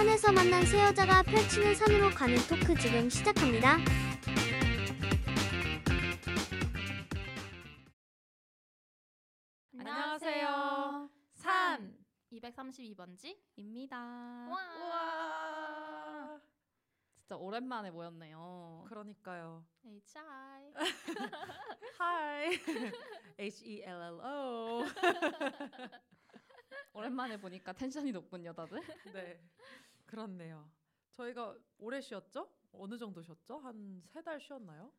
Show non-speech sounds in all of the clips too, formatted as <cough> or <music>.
산에서 만난 세 여자가 펼치는 산으로 가는 토크 지금 시작합니다. 안녕하세요. 산 232번지입니다. 와. 우와. 진짜 오랜만에 모였네요. 그러니까요. <laughs> HI. Hi. <laughs> H E L L O. <laughs> 오랜만에 보니까 텐션이 높군요, 다들. 네. 그렇네요. 저희가 오래 쉬었죠? 어느 정도 쉬었죠? 한 세 달 쉬었나요?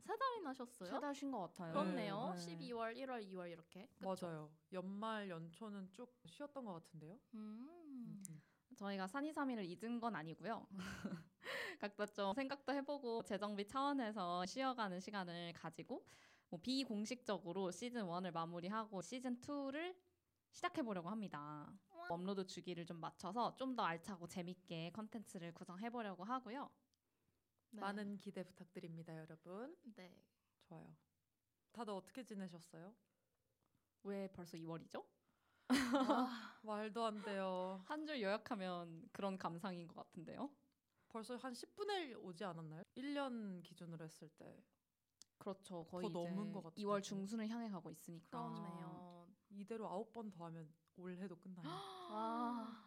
세 달이나 쉬었어요? 세 달 쉰 것 같아요. 그렇네요. 네. 12월, 1월, 2월 이렇게. 그쵸? 맞아요. 연말 연초는 쭉 쉬었던 것 같은데요. 음. 음. 저희가 산이삼일을 잊은 건 아니고요. <laughs> 각자 좀 생각도 해보고 재정비 차원에서 쉬어가는 시간을 가지고 뭐 비공식적으로 시즌 1을 마무리하고 시즌 2를 시작해 보려고 합니다. 업로드 주기를 좀 맞춰서 좀 더 알차고 재밌게 컨텐츠를 구성해 보려고 하고요. 네. 많은 기대 부탁드립니다, 여러분. 네. 좋아요. 다들 어떻게 지내셨어요? 왜 벌써 2월이죠? <laughs> 말도 안 돼요. 한 줄 요약하면 그런 감상인 것 같은데요. 벌써 한 10분의 1 오지 않았나요? 1년 기준으로 했을 때 그렇죠. 거의 더 넘은 이제 것 같은데. 2월 중순을 향해 가고 있으니까. 그렇네요. 이대로 아홉 번더 하면 올해도 끝나요. <gasps> 와.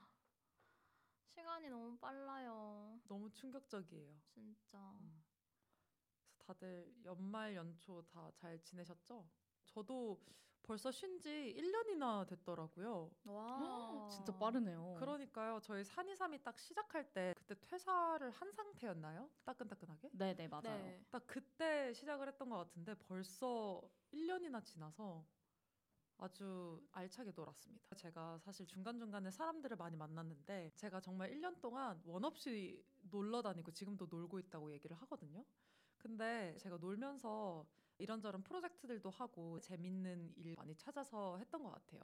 시간이 너무 빨라요. 너무 충격적이에요. 진짜. 음. 그래서 다들 연말 연초 다 잘 지내셨죠? 저도 벌써 쉰 지 1년이나 됐더라고요. 와. <gasps> 진짜 빠르네요. 그러니까요. 저희 산이삼이 딱 시작할 때 그때 퇴사를 한 상태였나요? 따끈따끈하게? 네, 네, 맞아요. 네. 딱 그때 시작을 했던 것 같은데 벌써 1년이나 지나서 아주 알차게 놀았습니다. 제가 사실 중간중간에 사람들을 많이 만났는데 제가 정말 1년 동안 원 없이 놀러 다니고 지금도 놀고 있다고 얘기를 하거든요. 근데 제가 놀면서 이런저런 프로젝트들도 하고 재밌는 일 많이 찾아서 했던 것 같아요.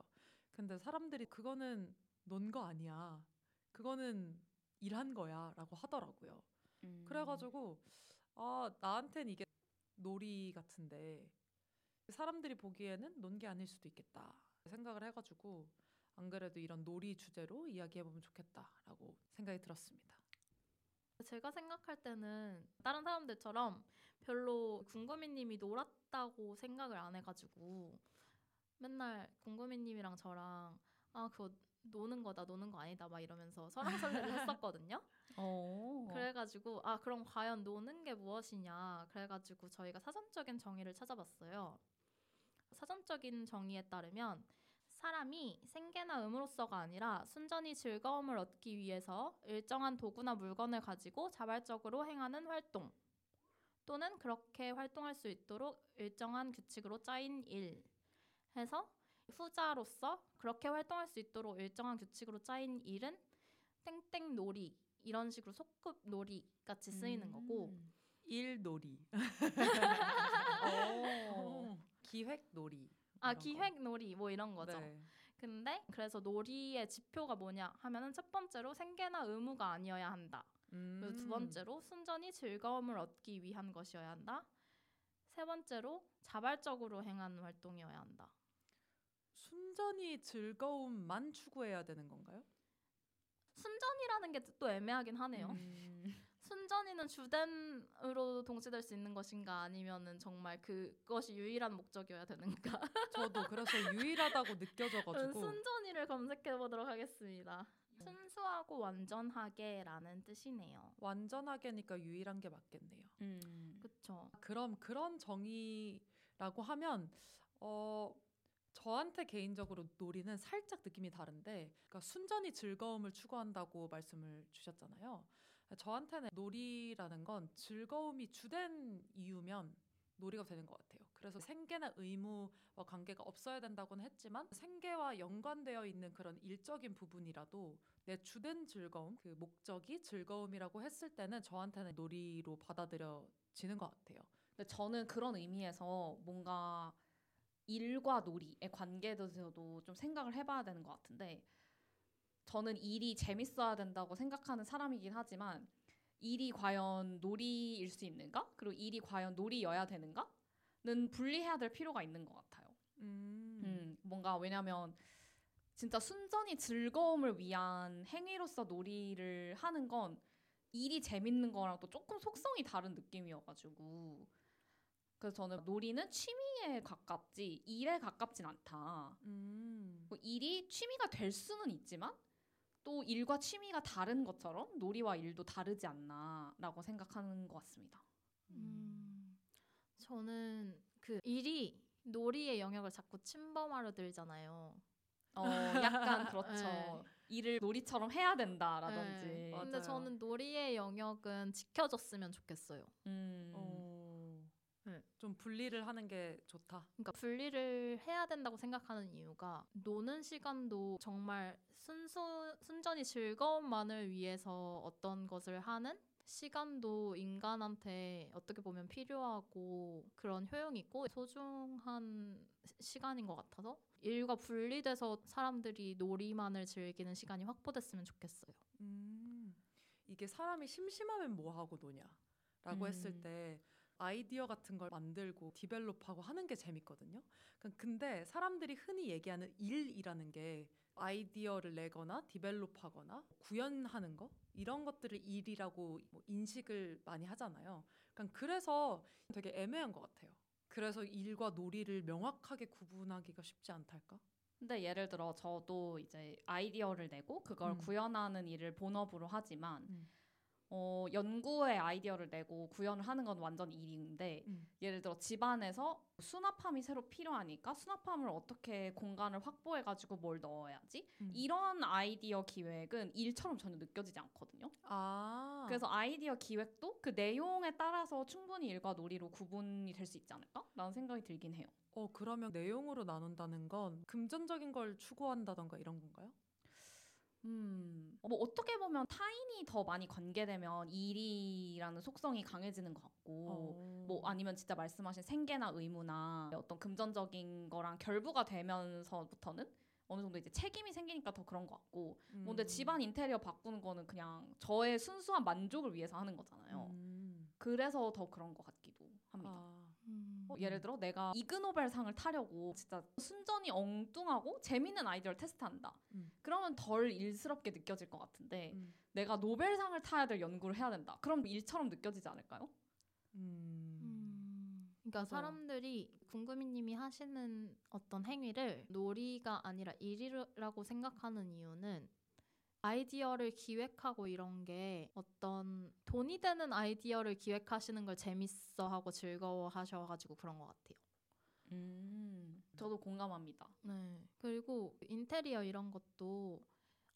근데 사람들이 그거는 논 거 아니야. 그거는 일한 거야. 라고 하더라고요. 음. 그래가지고 아 나한텐 이게 놀이 같은데 사람들이 보기에는 논게 아닐 수도 있겠다 생각을 해가지고 안 그래도 이런 놀이 주제로 이야기해보면 좋겠다라고 생각이 들었습니다. 제가 생각할 때는 다른 사람들처럼 별로 궁금이님이 놀았다고 생각을 안 해가지고 맨날 궁금이님이랑 저랑 아 그거 노는 거다 노는 거 아니다 막 이러면서 설랑설레를 <laughs> 했었거든요. 어. 그래가지고 아 그럼 과연 노는 게 무엇이냐 그래가지고 저희가 사전적인 정의를 찾아봤어요. 사전적인 정의에 따르면 사람이 생계나 의무로서가 아니라 순전히 즐거움을 얻기 위해서 일정한 도구나 물건을 가지고 자발적으로 행하는 활동 또는 그렇게 활동할 수 있도록 일정한 규칙으로 짜인 일 해서 후자로서 그렇게 활동할 수 있도록 일정한 규칙으로 짜인 일은 땡땡 놀이 이런 식으로 소급 놀이 같이 쓰이는 거고 음. 일놀이, <laughs> <laughs> 오. 기획 놀이. 아. 기획 놀이 뭐 이런 거죠. 네. 근데 그래서 놀이의 지표가 뭐냐 하면은 첫 번째로 생계나 의무가 아니어야 한다. 그리고 두 음. 번째로 순전히 즐거움을 얻기 위한 것이어야 한다. 세 번째로 자발적으로 행하는 활동이어야 한다. 순전히 즐거움만 추구해야 되는 건가요? 순전이라는 게 또 애매하긴 하네요. 음. 순전이는 주된으로 동시될 수 있는 것인가 아니면은 정말 그것이 유일한 목적이어야 되는가? <laughs> 저도 그래서 유일하다고 느껴져가지고 순전이를 검색해 보도록 하겠습니다. 순수하고 완전하게라는 뜻이네요. 완전하게니까 유일한 게 맞겠네요. 음. 그쵸? 그럼 그런 정의라고 하면 어 저한테 개인적으로 놀이는 살짝 느낌이 다른데 그러니까 순전히 즐거움을 추구한다고 말씀을 주셨잖아요. 저한테는 놀이라는 건 즐거움이 주된 이유면 놀이가 되는 것 같아요. 그래서 생계나 의무와 관계가 없어야 된다고는 했지만 생계와 연관되어 있는 그런 일적인 부분이라도 내 주된 즐거움, 그 목적이 즐거움이라고 했을 때는 저한테는 놀이로 받아들여지는 것 같아요. 근데 저는 그런 의미에서 뭔가 일과 놀이의 관계에 대해서도 좀 생각을 해봐야 되는 것 같은데 저는 일이 재밌어야 된다고 생각하는 사람이긴 하지만 일이 과연 놀이일 수 있는가? 그리고 일이 과연 놀이여야 되는가?는 분리해야 될 필요가 있는 것 같아요. 음. 음, 뭔가 왜냐면 진짜 순전히 즐거움을 위한 행위로서 놀이를 하는 건 일이 재밌는 거랑 또 조금 속성이 다른 느낌이어가지고 그래서 저는 놀이는 취미에 가깝지 일에 가깝진 않다. 음. 뭐 일이 취미가 될 수는 있지만 또 일과 취미가 다른 것처럼 놀이와 일도 다르지 않나라고 생각하는 것 같습니다. 음, 저는 그 일이 놀이의 영역을 자꾸 침범하려 들잖아요. 어, 약간 그렇죠. <laughs> 네. 일을 놀이처럼 해야 된다라든지. 네. 근데 저는 놀이의 영역은 지켜졌으면 좋겠어요. 음. 어. 네. 좀 분리를 하는 게 좋다. 그러니까 분리를 해야 된다고 생각하는 이유가 노는 시간도 정말 순수 순전히 즐거움만을 위해서 어떤 것을 하는 시간도 인간한테 어떻게 보면 필요하고 그런 효용이 있고 소중한 시- 시간인 것 같아서 일과 분리돼서 사람들이 놀이만을 즐기는 시간이 확보됐으면 좋겠어요. 음. 이게 사람이 심심하면 뭐 하고 노냐라고 음. 했을 때 아이디어 같은 걸 만들고 디벨롭하고 하는 게 재밌거든요. 그- 근데 사람들이 흔히 얘기하는 일이라는 게 아이디어를 내거나 디벨롭하거나 구현하는 거 이런 것들을 일이라고 뭐 인식을 많이 하잖아요. 그러니까 그래서 되게 애매한 것 같아요. 그래서 일과 놀이를 명확하게 구분하기가 쉽지 않달까? 근데 예를 들어 저도 이제 아이디어를 내고 그걸 음. 구현하는 일을 본업으로 하지만 음. 어, 연구에 아이디어를 내고 구현을 하는 건 완전 일인데 음. 예를 들어 집안에서 수납함이 새로 필요하니까 수납함을 어떻게 공간을 확보해 가지고 뭘 넣어야지 음. 이런 아이디어 기획은 일처럼 전혀 느껴지지 않거든요. 아. 그래서 아이디어 기획도 그 내용에 따라서 충분히 일과 놀이로 구분이 될 수 있지 않을까? 라는 생각이 들긴 해요. 어 그러면 내용으로 나눈다는 건 금전적인 걸 추구한다던가 이런 건가요? 음, 뭐 어떻게 보면 타인이 더 많이 관계되면 일이라는 속성이 강해지는 것 같고, 어. 뭐 아니면 진짜 말씀하신 생계나 의무나 어떤 금전적인 거랑 결부가 되면서부터는 어느 정도 이제 책임이 생기니까 더 그런 것 같고, 뭐 근데 음. 집안 인테리어 바꾸는 거는 그냥 저의 순수한 만족을 위해서 하는 거잖아요. 음. 그래서 더 그런 것 같기도 합니다. 아. 어, 예를 들어 내가 이그노벨상을 타려고 진짜 순전히 엉뚱하고 재밌는 아이디어를 테스트한다. 음. 그러면 덜 일스럽게 느껴질 것 같은데 음. 내가 노벨상을 타야 될 연구를 해야 된다. 그럼 일처럼 느껴지지 않을까요? 음. 음. 그러니까 맞아요. 사람들이 궁금이님이 하시는 어떤 행위를 놀이가 아니라 일이라고 생각하는 이유는 아이디어를 기획하고 이런 게 어떤 돈이 되는 아이디어를 기획하시는 걸 재밌어 하고 즐거워 하셔가지고 그런 것 같아요. 음, 저도 공감합니다. 네. 그리고 인테리어 이런 것도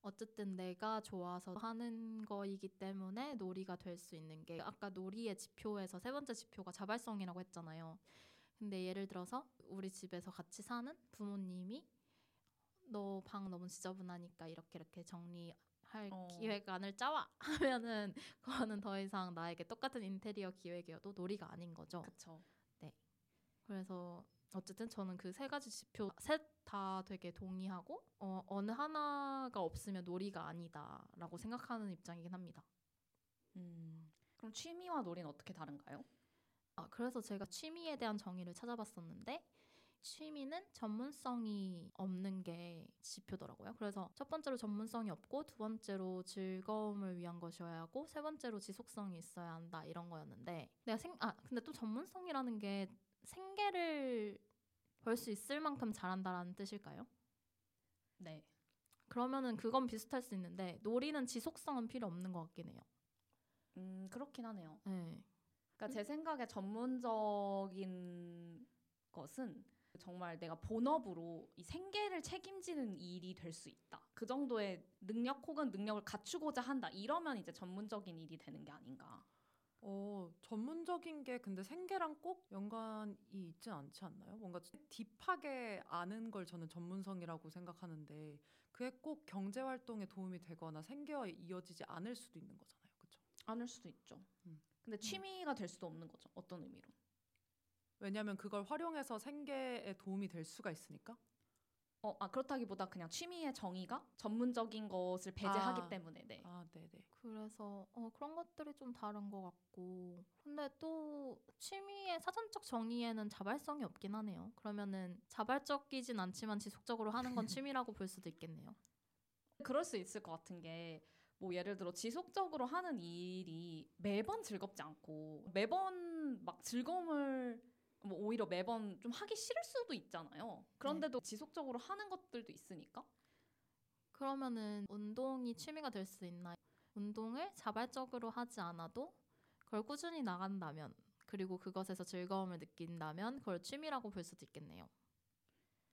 어쨌든 내가 좋아서 하는 거이기 때문에 놀이가 될 수 있는 게 아까 놀이의 지표에서 세 번째 지표가 자발성이라고 했잖아요. 근데 예를 들어서 우리 집에서 같이 사는 부모님이 너 방 너무 지저분하니까 이렇게 이렇게 정리 할 어. 기획안을 짜와 <laughs> 하면은 그거는 더 이상 나에게 똑같은 인테리어 기획이어도 놀이가 아닌 거죠. 그쵸. 그래서 어쨌든 저는 그 세 가지 지표 셋 다 되게 동의하고 어, 어느 하나가 없으면 놀이가 아니다라고 생각하는 입장이긴 합니다. 음, 그럼 취미와 놀이는 어떻게 다른가요? 아, 그래서 제가 취미에 대한 정의를 찾아봤었는데 취미는 전문성이 없는 게 지표더라고요. 그래서 첫 번째로 전문성이 없고 두 번째로 즐거움을 위한 것이어야 하고 세 번째로 지속성이 있어야 한다 이런 거였는데 내가 생 아 근데 또 전문성이라는 게 생계를 벌 수 있을 만큼 잘한다라는 뜻일까요? 네. 그러면은 그건 비슷할 수 있는데 놀이는 지속성은 필요 없는 것 같긴 해요. 음, 그렇긴 하네요. 네. 그러니까 제 생각에 전문적인 것은 정말 내가 본업으로 이 생계를 책임지는 일이 될 수 있다. 그 정도의 능력 혹은 능력을 갖추고자 한다. 이러면 이제 전문적인 일이 되는 게 아닌가. 어, 전문적인 게 근데 생계랑 꼭 연관이 있진 않지 않나요? 뭔가 딥하게 아는 걸 저는 전문성이라고 생각하는데 그게 꼭 경제 활동에 도움이 되거나 생계와 이어지지 않을 수도 있는 거잖아요. 그렇죠? 않을 수도 있죠. 음. 근데 취미가 될 수도 없는 거죠. 어떤 의미로. 왜냐하면 그걸 활용해서 생계에 도움이 될 수가 있으니까. 어, 아 그렇다기보다 그냥 취미의 정의가 전문적인 것을 배제하기 아. 때문에 네. 아, 네 네. 그래서 어, 그런 것들이 좀 다른 것 같고 근데 또 취미의 사전적 정의에는 자발성이 없긴 하네요. 그러면은 자발적이진 않지만 지속적으로 하는 건 <laughs> 취미라고 볼 수도 있겠네요. 그럴 수 있을 것 같은 게 뭐 예를 들어 지속적으로 하는 일이 매번 즐겁지 않고 매번 막 즐거움을 뭐 오히려 매번 좀 하기 싫을 수도 있잖아요. 그런데도 지속적으로 하는 것들도 있으니까. 그러면은 운동이 취미가 될 수 있나요? 운동을 자발적으로 하지 않아도 그걸 꾸준히 나간다면 그리고 그것에서 즐거움을 느낀다면 그걸 취미라고 볼 수도 있겠네요.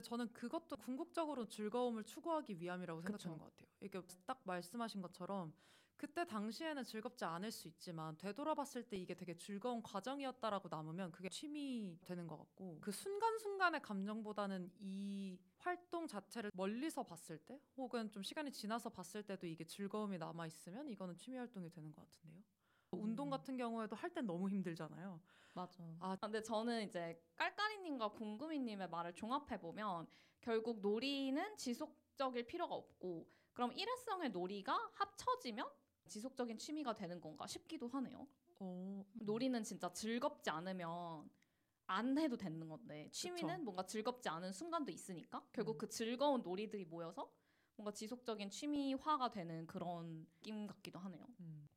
저는 그것도 궁극적으로 즐거움을 추구하기 위함이라고 생각하는 그쵸. 것 같아요. 이게 딱 말씀하신 것처럼 그때 당시에는 즐겁지 않을 수 있지만 되돌아봤을 때 이게 되게 즐거운 과정이었다라고 남으면 그게 취미 되는 것 같고 그 순간순간의 감정보다는 이 활동 자체를 멀리서 봤을 때 혹은 좀 시간이 지나서 봤을 때도 이게 즐거움이 남아 있으면 이거는 취미 활동이 되는 것 같은데요. 운동 음. 같은 경우에도 할 땐 너무 힘들잖아요. 맞아. 아. 아, 근데 저는 이제 깔깔이님과 궁금이님의 말을 종합해 보면 결국 놀이는 지속적일 필요가 없고 그럼 일회성의 놀이가 합쳐지면 지속적인 취미가 되는 건가 싶기도 하네요. 어, 놀이는 진짜 즐겁지 않으면 안 해도 되는 건데 취미는 그쵸. 뭔가 즐겁지 않은 순간도 있으니까 결국 음. 그 즐거운 놀이들이 모여서 뭔가 지속적인 취미화가 되는 그런 느낌 같기도 하네요. 음.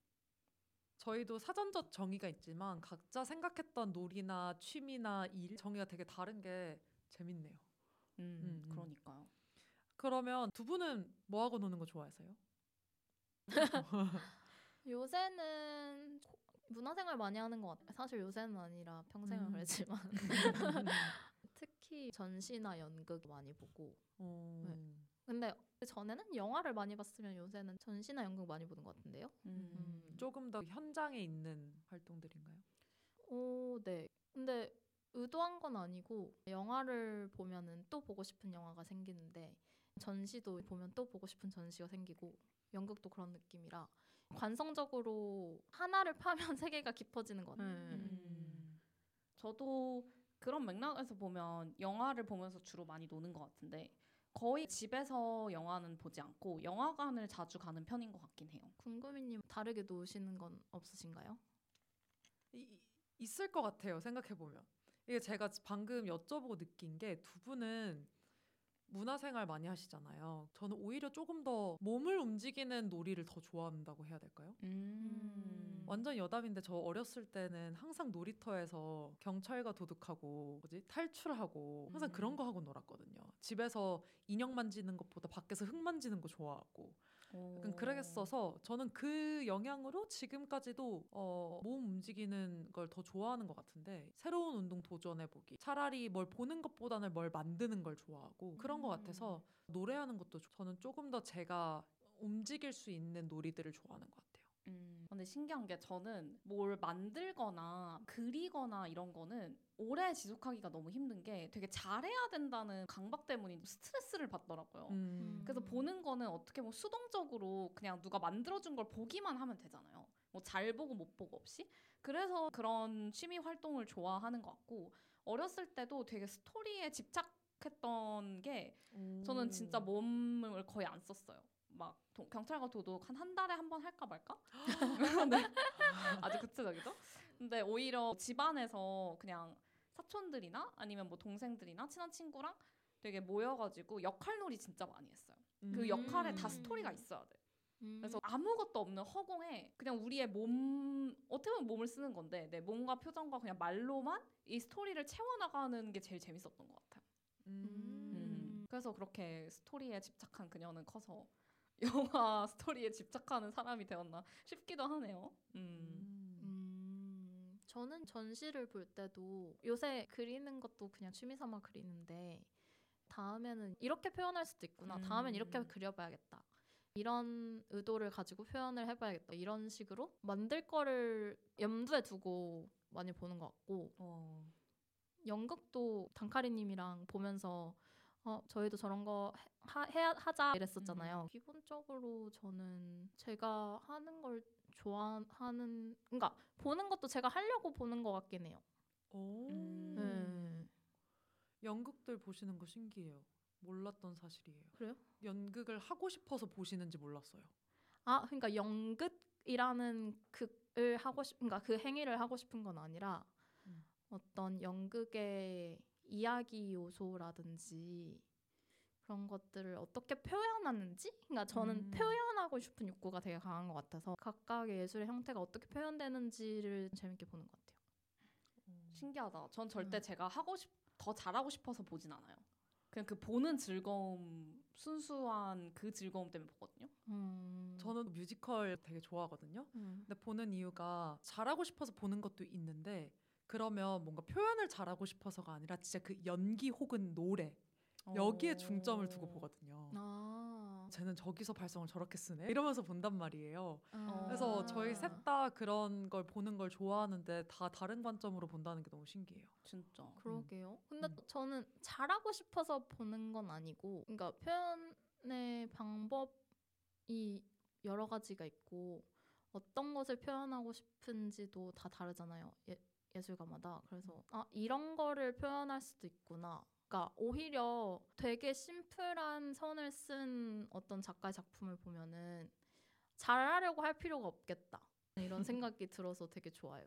저희도 사전적 정의가 있지만 각자 생각했던 놀이나 취미나 일 정의가 되게 다른 게 재밌네요. 음, 음, 음. 그러니까요. 그러면 두 분은 뭐 하고 노는 거 좋아하세요? <laughs> 요새는 고- 문화생활 많이 하는 것 같아요. 사실 요새는 아니라 평생을 음. 그랬지만 <laughs> 특히 전시나 연극 많이 보고 어, 네. 근데 전에는 영화를 많이 봤으면 요새는 전시나 연극 많이 보는 것 같은데요. 음. 음. 조금 더 현장에 있는 활동들인가요? 오, 네. 근데 의도한 건 아니고 영화를 보면은 또 보고 싶은 영화가 생기는데 전시도 보면 또 보고 싶은 전시가 생기고 연극도 그런 느낌이라 관성적으로 하나를 파면 <laughs> 세계가 깊어지는 것 같아요. 음. 저도 그런 맥락에서 보면 영화를 보면서 주로 많이 노는 것 같은데 거의 집에서 영화는 보지 않고 영화관을 자주 가는 편인 것 같긴 해요. 궁금이님 다르게 노시는 건 없으신가요? 이- 이- 있을 것 같아요. 생각해 보면 이게 제가 방금 여쭤보고 느낀 게 두 분은 문화생활 많이 하시잖아요. 저는 오히려 조금 더 몸을 움직이는 놀이를 더 좋아한다고 해야 될까요? 음. 완전 여담인데 저 어렸을 때는 항상 놀이터에서 경찰과 도둑하고 뭐지 탈출하고 항상 음. 그런 거 하고 놀았거든요. 집에서 인형 만지는 것보다 밖에서 흙 만지는 거 좋아하고 약간 그러겠어서 저는 그 영향으로 지금까지도 어, 몸 움직이는 걸 더 좋아하는 것 같은데 새로운 운동 도전해 보기 차라리 뭘 보는 것보다는 뭘 만드는 걸 좋아하고 그런 것 같아서 노래하는 것도 조- 저는 조금 더 제가 움직일 수 있는 놀이들을 좋아하는 것 같아요. 음, 근데 신기한 게 저는 뭘 만들거나 그리거나 이런 거는 오래 지속하기가 너무 힘든 게 되게 잘해야 된다는 강박 때문에 스트레스를 받더라고요. 음. 그래서 보는 거는 어떻게 보면 수동적으로 그냥 누가 만들어준 걸 보기만 하면 되잖아요. 뭐 잘 보고 못 보고 없이. 그래서 그런 취미 활동을 좋아하는 것 같고 어렸을 때도 되게 스토리에 집착 했던 게 저는 진짜 뭐 몸을 거의 안 썼어요. 막 도- 경찰과 도둑 한 한 달에 한 번 할까 말까? <gasps> <laughs> 네. 아주 구체적이죠. 근데 오히려 집안에서 그냥 사촌들이나 아니면 뭐 동생들이나 친한 친구랑 되게 모여가지고 역할놀이 진짜 많이 했어요. 그 음. 역할에 다 음. 스토리가 있어야 돼. 음. 그래서 아무것도 없는 허공에 그냥 우리의 몸 어떻게 보면 몸을 쓰는 건데 내 몸과 표정과 그냥 말로만 이 스토리를 채워나가는 게 제일 재밌었던 것 같아요. 음. 음. 그래서 그렇게 스토리에 집착한 그녀는 커서 <laughs> 영화 스토리에 집착하는 사람이 되었나 싶기도 하네요. 음. 음. 음, 저는 전시를 볼 때도 요새 그리는 것도 그냥 취미 삼아 그리는데 다음에는 이렇게 표현할 수도 있구나. 다음엔 이렇게 음. 그려봐야겠다. 이런 의도를 가지고 표현을 해봐야겠다. 이런 식으로 만들 거를 염두에 두고 많이 보는 것 같고 어. 연극도 단카리님이랑 보면서 어 저희도 저런 거 하, 해야 하자 이랬었잖아요. 기본적으로 저는 제가 하는 걸 좋아하는 그러니까 보는 것도 제가 하려고 보는 것 같긴 해요. 오. 음. 네. 연극들 보시는 거 신기해요. 몰랐던 사실이에요. 그래요? 연극을 하고 싶어서 보시는지 몰랐어요. 아, 그러니까 연극이라는 극을 하고 싶, 그러니까 그 행위를 하고 싶은 건 아니라 음. 어떤 연극의 이야기 요소라든지 그런 것들을 어떻게 표현하는지, 그러니까 저는 음. 표현하고 싶은 욕구가 되게 강한 것 같아서 각각의 예술의 형태가 어떻게 표현되는지를 재밌게 보는 것 같아요. 신기하다. 전 절대 음. 제가 하고 싶, 더 잘하고 싶어서 보진 않아요. 그냥 그 보는 즐거움, 순수한 그 즐거움 때문에 보거든요. 음. 저는 뮤지컬 되게 좋아하거든요. 음. 근데 보는 이유가 잘하고 싶어서 보는 것도 있는데 그러면 뭔가 표현을 잘하고 싶어서가 아니라 진짜 그 연기 혹은 노래 여기에 중점을 두고 어. 보거든요. 아. 쟤는 저기서 발성을 저렇게 쓰네 이러면서 본단 말이에요. 아. 그래서 저희 셋 다 그런 걸 보는 걸 좋아하는데 다 다른 관점으로 본다는 게 너무 신기해요. 진짜. 그러게요. 근데 음. 또 저는 잘하고 싶어서 보는 건 아니고, 그러니까 표현의 방법이 여러 가지가 있고 어떤 것을 표현하고 싶은지도 다 다르잖아요. 예, 예술가마다. 그래서 아 이런 거를 표현할 수도 있구나. 그러니까 오히려 되게 심플한 선을 쓴 어떤 작가의 작품을 보면은 잘하려고 할 필요가 없겠다. 이런 <laughs> 생각이 들어서 되게 좋아요.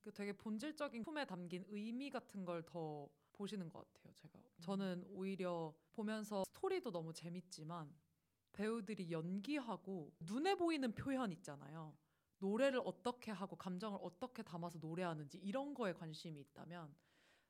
그 되게 본질적인 품에 담긴 의미 같은 걸 더 보시는 것 같아요. 제가 저는 오히려 보면서 스토리도 너무 재밌지만 배우들이 연기하고 눈에 보이는 표현 있잖아요. 노래를 어떻게 하고 감정을 어떻게 담아서 노래하는지 이런 거에 관심이 있다면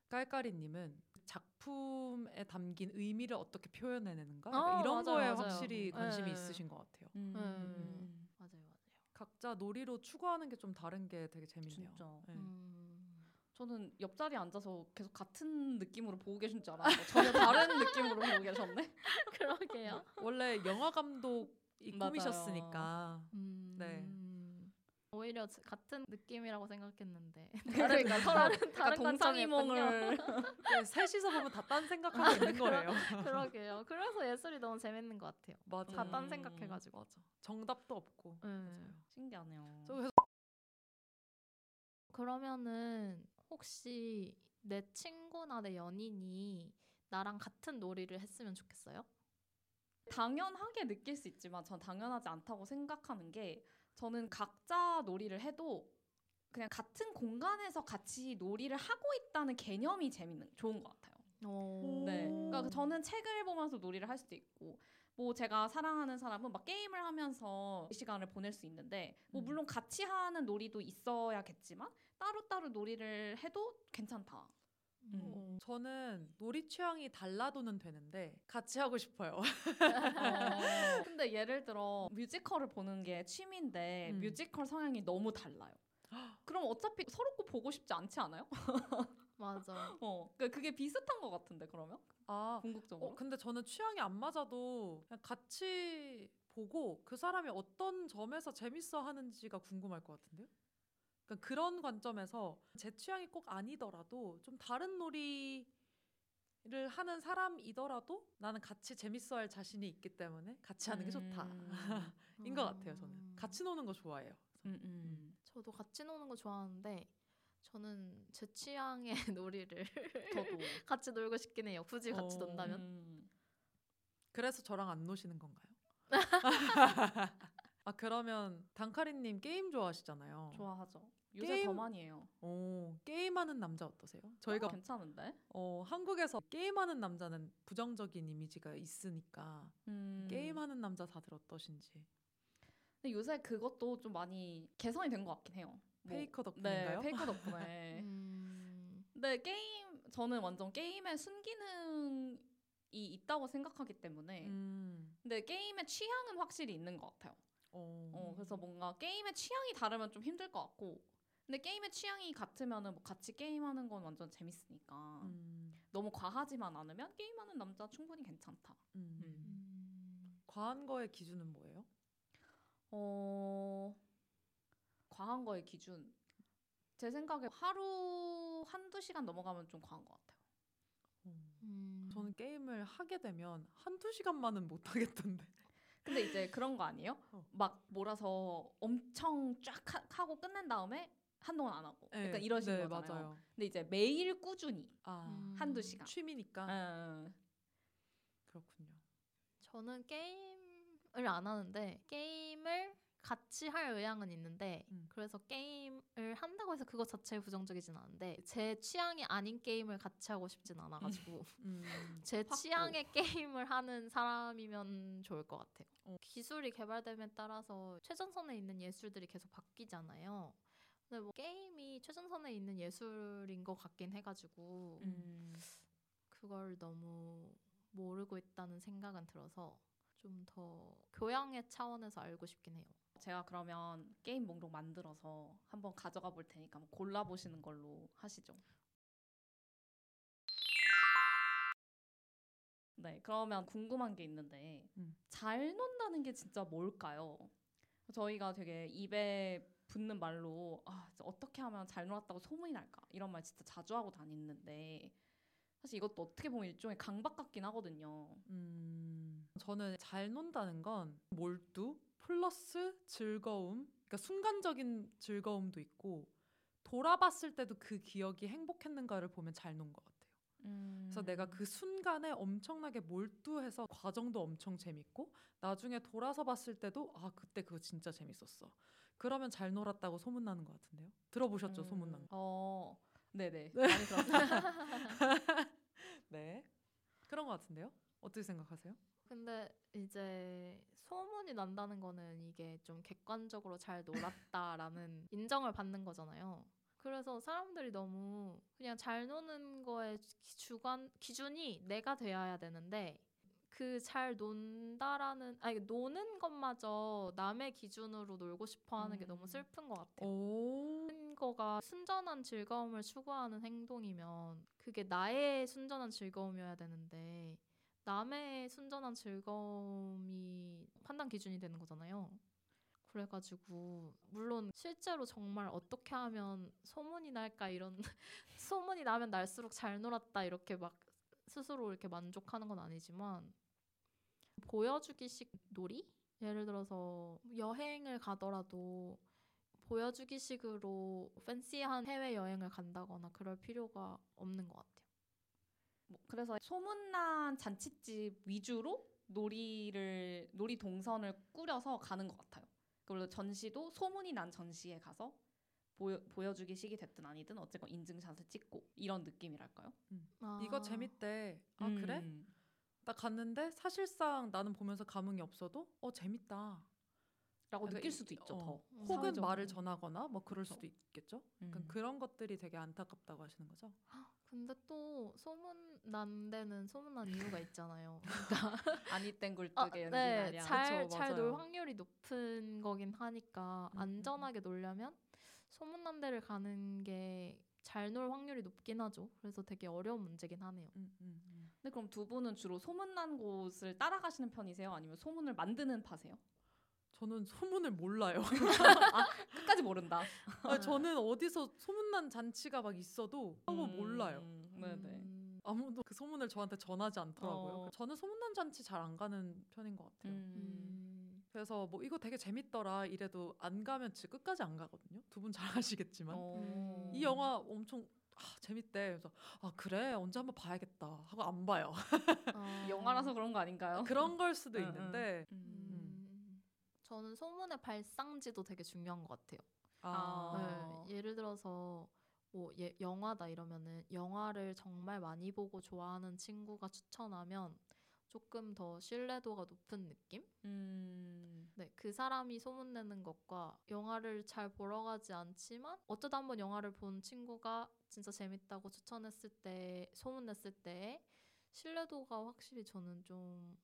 깔깔이님은 작품에 담긴 의미를 어떻게 표현해내는가 어, 이런 맞아요, 거에 맞아요. 확실히 관심이 네. 있으신 것 같아요. 음. 음. 맞아요, 맞아요. 각자 놀이로 추구하는 게 좀 다른 게 되게 재밌네요. 진짜. 네. 음. 저는 옆자리에 앉아서 계속 같은 느낌으로 보고 계신 줄 알았는데 <laughs> 전혀 다른 느낌으로 보고 계셨네. <laughs> 그러게요. 원래 영화 감독이. 꿈이셨으니까 음. 네. 오히려 저- 같은 느낌이라고 생각했는데 <laughs> 그러니까 다른 다른 동상이몽을 네, 셋이서 보면 다 딴 생각하고 있는 거예요. 그러게요. 그래서 예술이 너무 재밌는 것 같아요. 맞아. 다딴 음. 생각해가지고. 맞아. 정답도 없고. 음. 신기하네요. 저 그래서 그러면은 혹시 내 친구나 내 연인이 나랑 같은 놀이를 했으면 좋겠어요? 당연하게 느낄 수 있지만 전 당연하지 않다고 생각하는 게 저는 각자 놀이를 해도 그냥 같은 공간에서 같이 놀이를 하고 있다는 개념이 재밌는 좋은 것 같아요. 네. 그러니까 저는 책을 보면서 놀이를 할 수도 있고 뭐 제가 사랑하는 사람은 막 게임을 하면서 시간을 보낼 수 있는데 뭐 음. 물론 같이 하는 놀이도 있어야겠지만 따로 따로 놀이를 해도 괜찮다. 음. 어, 저는 놀이 취향이 달라도는 되는데 같이 하고 싶어요. <laughs> <laughs> 근데 예를 들어 뮤지컬을 보는 게 취미인데 음. 뮤지컬 성향이 너무 달라요. <gasps> 그럼 어차피 서로 꼭 보고 싶지 않지 않아요? <laughs> 맞아. 어, 그러니까 그게 비슷한 것 같은데 그러면 아, 궁극적으로. 어, 근데 저는 취향이 안 맞아도 그냥 같이 보고 그 사람이 어떤 점에서 재밌어 하는지가 궁금할 것 같은데요? 그러니까 그런 관점에서 제 취향이 꼭 아니더라도 좀 다른 놀이를 하는 사람이더라도 나는 같이 재밌어 할 자신이 있기 때문에 같이 하는 게 좋다. 음. <laughs> 인것 같아요, 저는. 음. 같이 노는 거 좋아해요. 음, 음. 저도 같이 노는 거 좋아하는데 저는 제 취향의 <laughs> 놀이를 저도. <laughs> 같이 놀고 싶긴 해요. 굳이 같이 어. 논다면. 음. 그래서 저랑 안 노시는 건가요? 아 그러면 단카리님 게임 좋아하시잖아요. 좋아하죠. 요새 게임- 더 많이 해요. 오 게임하는 남자 어떠세요? 저희가 어, 괜찮은데? 어, 한국에서 게임하는 남자는 부정적인 이미지가 있으니까 음. 게임하는 남자 다들 어떠신지 근데 요새 그것도 좀 많이 개선이 된 것 같긴 해요. 뭐, 페이커 덕분인가요? 네, <laughs> 페이커 덕분에. 음. 근데 게임 저는 완전 게임의 순기능이 있다고 생각하기 때문에 음, 근데 게임의 취향은 확실히 있는 것 같아요. 어, 어, 그래서 뭔가 게임의 취향이 다르면 좀 힘들 것 같고 근데 게임의 취향이 같으면은 뭐 같이 게임하는 건 완전 재밌으니까 음, 너무 과하지만 않으면 게임하는 남자 충분히 괜찮다. 음. 음. 음. 과한 거의 기준은 뭐예요? 어 과한 거의 기준 제 생각에 하루 한두 시간 넘어가면 좀 과한 것 같아요. 어, 음. 저는 게임을 하게 되면 한두 시간만은 못 하겠던데 근데 이제 그런 거 아니에요? 어. 막 몰아서 엄청 쫙 하- 하고 끝낸 다음에 한동안 안 하고 약간 네, 이러신 네, 거잖아요. 맞아요. 근데 이제 매일 꾸준히 아, 음. 한두 시간. 취미니까 음, 그렇군요. 저는 게임을 안 하는데 게임을 같이 할 의향은 있는데 음. 그래서 게임을 한다고 해서 그것 자체에 부정적이진 않은데 제 취향이 아닌 게임을 같이 하고 싶진 않아가지고 음. <laughs> 제 확고. 취향의 게임을 하는 사람이면 좋을 것 같아요. 어. 기술이 개발됨에 따라서 최전선에 있는 예술들이 계속 바뀌잖아요. 근데 뭐 게임이 최전선에 있는 예술인 것 같긴 해가지고 음. 그걸 너무 모르고 있다는 생각은 들어서 좀 더 교양의 차원에서 알고 싶긴 해요. 제가 그러면 게임 목록 만들어서 한번 가져가 볼 테니까 한번 골라 보시는 걸로 하시죠. 네, 그러면 궁금한 게 있는데 음. 잘 논다는 게 진짜 뭘까요? 저희가 되게 입에 붙는 말로 아, 어떻게 하면 잘 놀았다고 소문이 날까 이런 말 진짜 자주 하고 다니는데 사실 이것도 어떻게 보면 일종의 강박 같긴 하거든요. 음, 저는 잘 논다는 건 몰두 플러스 즐거움, 그러니까 순간적인 즐거움도 있고 돌아봤을 때도 그 기억이 행복했는가를 보면 잘 논 것 같아요. 그래서 내가 그 순간에 엄청나게 몰두해서 과정도 엄청 재밌고 나중에 돌아서 봤을 때도 아 그때 그거 진짜 재밌었어. 그러면 잘 놀았다고 소문나는 것 같은데요. 들어보셨죠 음, 소문난 거? 어, 네네. 네. <laughs> 네, 그런 것 같은데요. 어떻게 생각하세요? 근데 이제 소문이 난다는 거는 이게 좀 객관적으로 잘 놀았다라는 <laughs> 인정을 받는 거잖아요. 그래서 사람들이 너무 그냥 잘 노는 거에 기- 주관 기준이 내가 되어야 되는데 그 잘 논다라는 아니 노는 것마저 남의 기준으로 놀고 싶어 하는 게 너무 음. 슬픈 것 같아요. 오, 하는 거가 순전한 즐거움을 추구하는 행동이면 그게 나의 순전한 즐거움이어야 되는데 남의 순전한 즐거움이 판단 기준이 되는 거잖아요. 그래가지고 물론 실제로 정말 어떻게 하면 소문이 날까 이런 <laughs> 소문이 나면 날수록 잘 놀았다 이렇게 막 스스로 이렇게 만족하는 건 아니지만 보여주기식 놀이? 예를 들어서 여행을 가더라도 보여주기식으로 팬시한 해외 여행을 간다거나 그럴 필요가 없는 것 같아요. 뭐 그래서 소문난 잔치집 위주로 놀이를 놀이 동선을 꾸려서 가는 것 같아요. 그리고 전시도 소문이 난 전시에 가서 보여, 보여주기식이 됐든 아니든 어쨌건 인증샷을 찍고 이런 느낌이랄까요? 이거 재밌대. 아 그래? 음. 나 갔는데 사실상 나는 보면서 감흥이 없어도 어 재밌다. 라고 느낄 이- 수도 있죠. 어. 더 음. 혹은 사회적으로. 말을 전하거나 뭐 그럴. 수도 있겠죠. 음. 약간 그런 것들이 되게 안타깝다고 하시는 거죠. 근데 또 소문 난 데는 소문 난 이유가 있잖아요. 그러니까 <laughs> 아니 땐 굴뚝에 아, 네, 말이야. 잘 그쵸, 잘 놀. 확률이 높은 거긴 하니까 음, 음, 안전하게 놀려면 소문 난 데를 가는 게 잘 놀 확률이 높긴 하죠. 그래서 되게 어려운 문제긴 하네요. 음, 음, 음. 근데 그럼 두 분은 주로 소문난 곳을 따라가시는 편이세요? 아니면 소문을 만드는 파세요? 저는 소문을 몰라요. <laughs> 끝까지 모른다. 아니, 저는 어디서 소문난 잔치가 막 있어도 하고 몰라요. 음, 네네. 음, 아무도 그 소문을 저한테 전하지 않더라고요. 어. 저는 소문난 잔치 잘 안 가는 편인 것 같아요. 음. 음. 그래서 뭐 이거 되게 재밌더라 이래도 안 가면 진짜 끝까지 안 가거든요. 두 분 잘 아시겠지만 어. 이 영화 엄청 아, 재밌대. 그래서 아 그래 언제 한번 봐야겠다 하고 안 봐요. 어. 영화라서 그런 거 아닌가요? 그런 걸 수도. 있는데 음. 음. 저는 소문의 발상지도 되게 중요한 것 같아요. 아. 네, 예를 들어서 뭐 예, 영화다 이러면은 영화를 정말 많이 보고 좋아하는 친구가 추천하면 조금 더 신뢰도가 높은 느낌? 음. 네, 그 사람이 소문내는 것과 영화를 잘 보러 가지 않지만 어쩌다 한번 영화를 본 친구가 진짜 재밌다고 추천했을 때 소문냈을 때 신뢰도가 확실히 저는 좀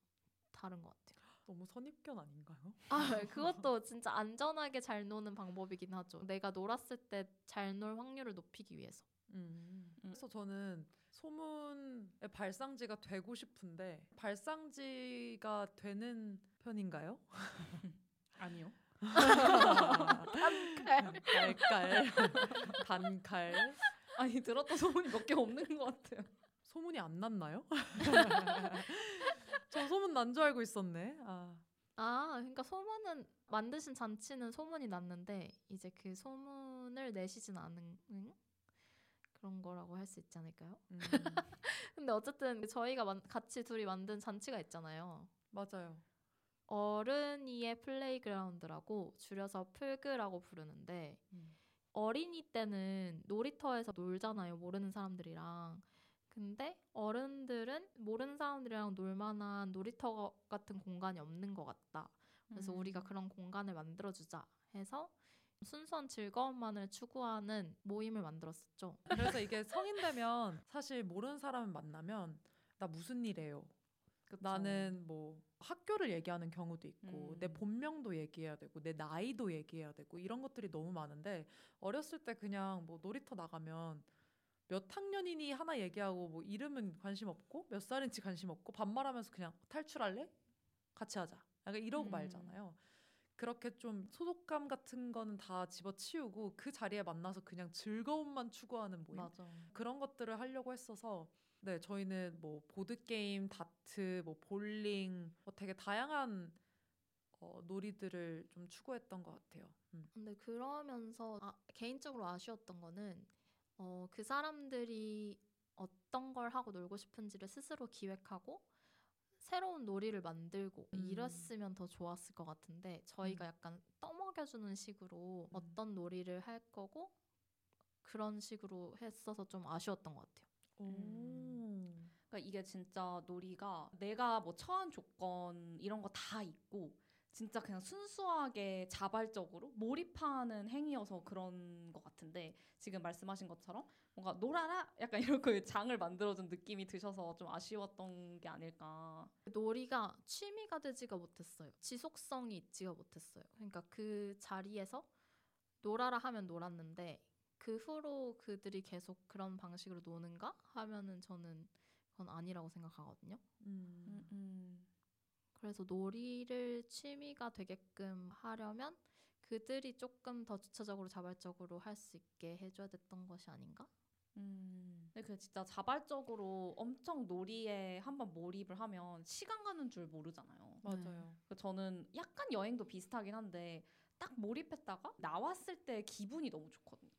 다른 것 같아요. 너무 선입견 아닌가요? 아, <laughs> 그것도 진짜 안전하게 잘 노는 방법이긴 하죠. 내가 놀았을 때 잘 놀 확률을 높이기 위해서. 음. 음. 그래서 저는 소문의 발상지가 되고 싶은데 발상지가 되는 편인가요? <laughs> 아니요. 달깔 단칼 아니 들었던 소문이 몇 개 없는 것 같아요. 소문이 안 났나요? <laughs> 저 소문 난 줄 알고 있었네. 아, 아, 그러니까 소문은 만드신 잔치는 소문이 났는데 이제 그 소문을 내시진 않은 그런 거라고 할 수 있지 않을까요? 음, <laughs> 근데 어쨌든 저희가 만- 같이 둘이 만든 잔치가 있잖아요. 맞아요. 어른이의 playground라고 줄여서 풀그라고 부르는데 음. 어린이 때는 놀이터에서 놀잖아요. 모르는 사람들이랑. 근데 어른들은 모르는 사람들이랑 놀 만한 놀이터 같은 공간이 없는 것 같다. 그래서 음. 우리가 그런 공간을 만들어주자 해서 순수한 즐거움만을 추구하는 모임을 만들었었죠. 그래서 이게 성인 되면 사실 모르는 사람을 만나면 나 무슨 일해요. 그쵸. 나는 뭐 학교를 얘기하는 경우도 있고 음. 내 본명도 얘기해야 되고 내 나이도 얘기해야 되고 이런 것들이 너무 많은데 어렸을 때 그냥 뭐 놀이터 나가면 몇 학년이니 하나 얘기하고 뭐 이름은 관심 없고 몇 살인지 관심 없고 반말하면서 그냥 탈출할래? 같이 하자. 약간 이러고 음. 말잖아요. 그렇게 좀 소속감 같은 거는 다 집어치우고 그 자리에 만나서 그냥 즐거움만 추구하는 모임. 맞아. 그런 것들을 하려고 했어서 네 저희는 뭐 보드 게임, 다트, 뭐 볼링, 뭐 되게 다양한 어, 놀이들을 좀 추구했던 것 같아요. 음. 근데 그러면서 아, 개인적으로 아쉬웠던 거는 어, 그 사람들이 어떤 걸 하고 놀고 싶은지를 스스로 기획하고 새로운 놀이를 만들고 음. 이랬으면 더 좋았을 것 같은데 저희가 음. 약간 떠먹여주는 식으로 음. 어떤 놀이를 할 거고 그런 식으로 했어서 좀 아쉬웠던 것 같아요. 오. 그러니까 이게 진짜 놀이가 내가 뭐 처한 조건 이런 거 다 있고 진짜 그냥 순수하게 자발적으로 몰입하는 행위여서 그런 것 같은데 지금 말씀하신 것처럼 뭔가 놀아라 약간 이렇게 장을 만들어준 느낌이 드셔서 좀 아쉬웠던 게 아닐까. 놀이가 취미가 되지가 못했어요. 지속성이 있지가 못했어요. 그러니까 그 자리에서 놀아라 하면 놀았는데 그 후로 그들이 계속 그런 방식으로 노는가 하면은 저는 그건 아니라고 생각하거든요. 음. 음. 그래서 놀이를 취미가 되게끔 하려면 그들이 조금 더 주체적으로 자발적으로 할 수 있게 해줘야 됐던 것이 아닌가? 음. 근데 그 진짜 자발적으로 엄청 놀이에 한번 몰입을 하면 시간 가는 줄 모르잖아요. 맞아요. 그 저는 약간 여행도 비슷하긴 한데 딱 몰입했다가 나왔을 때 기분이 너무 좋거든요.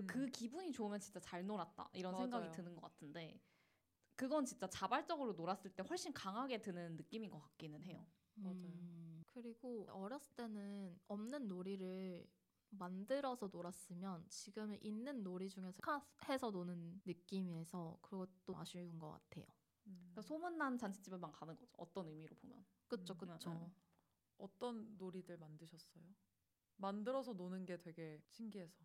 음. 그 기분이 좋으면 진짜 잘 놀았다 이런 생각이 맞아요. 드는 것 같은데 그건 진짜 자발적으로 놀았을 때 훨씬 강하게 드는 느낌인 것 같기는 해요. 맞아요. 음, 그리고 어렸을 때는 없는 놀이를 만들어서 놀았으면 지금은 있는 놀이 중에서 해서 노는 느낌에서 그것도 아쉬운 것 같아요. 음. 그러니까 소문난 잔치집에만 가는 거죠. 어떤 의미로 보면. 그쵸, 음. 음, 음. 어떤 놀이들 만드셨어요? 만들어서 노는 게 되게 신기해서.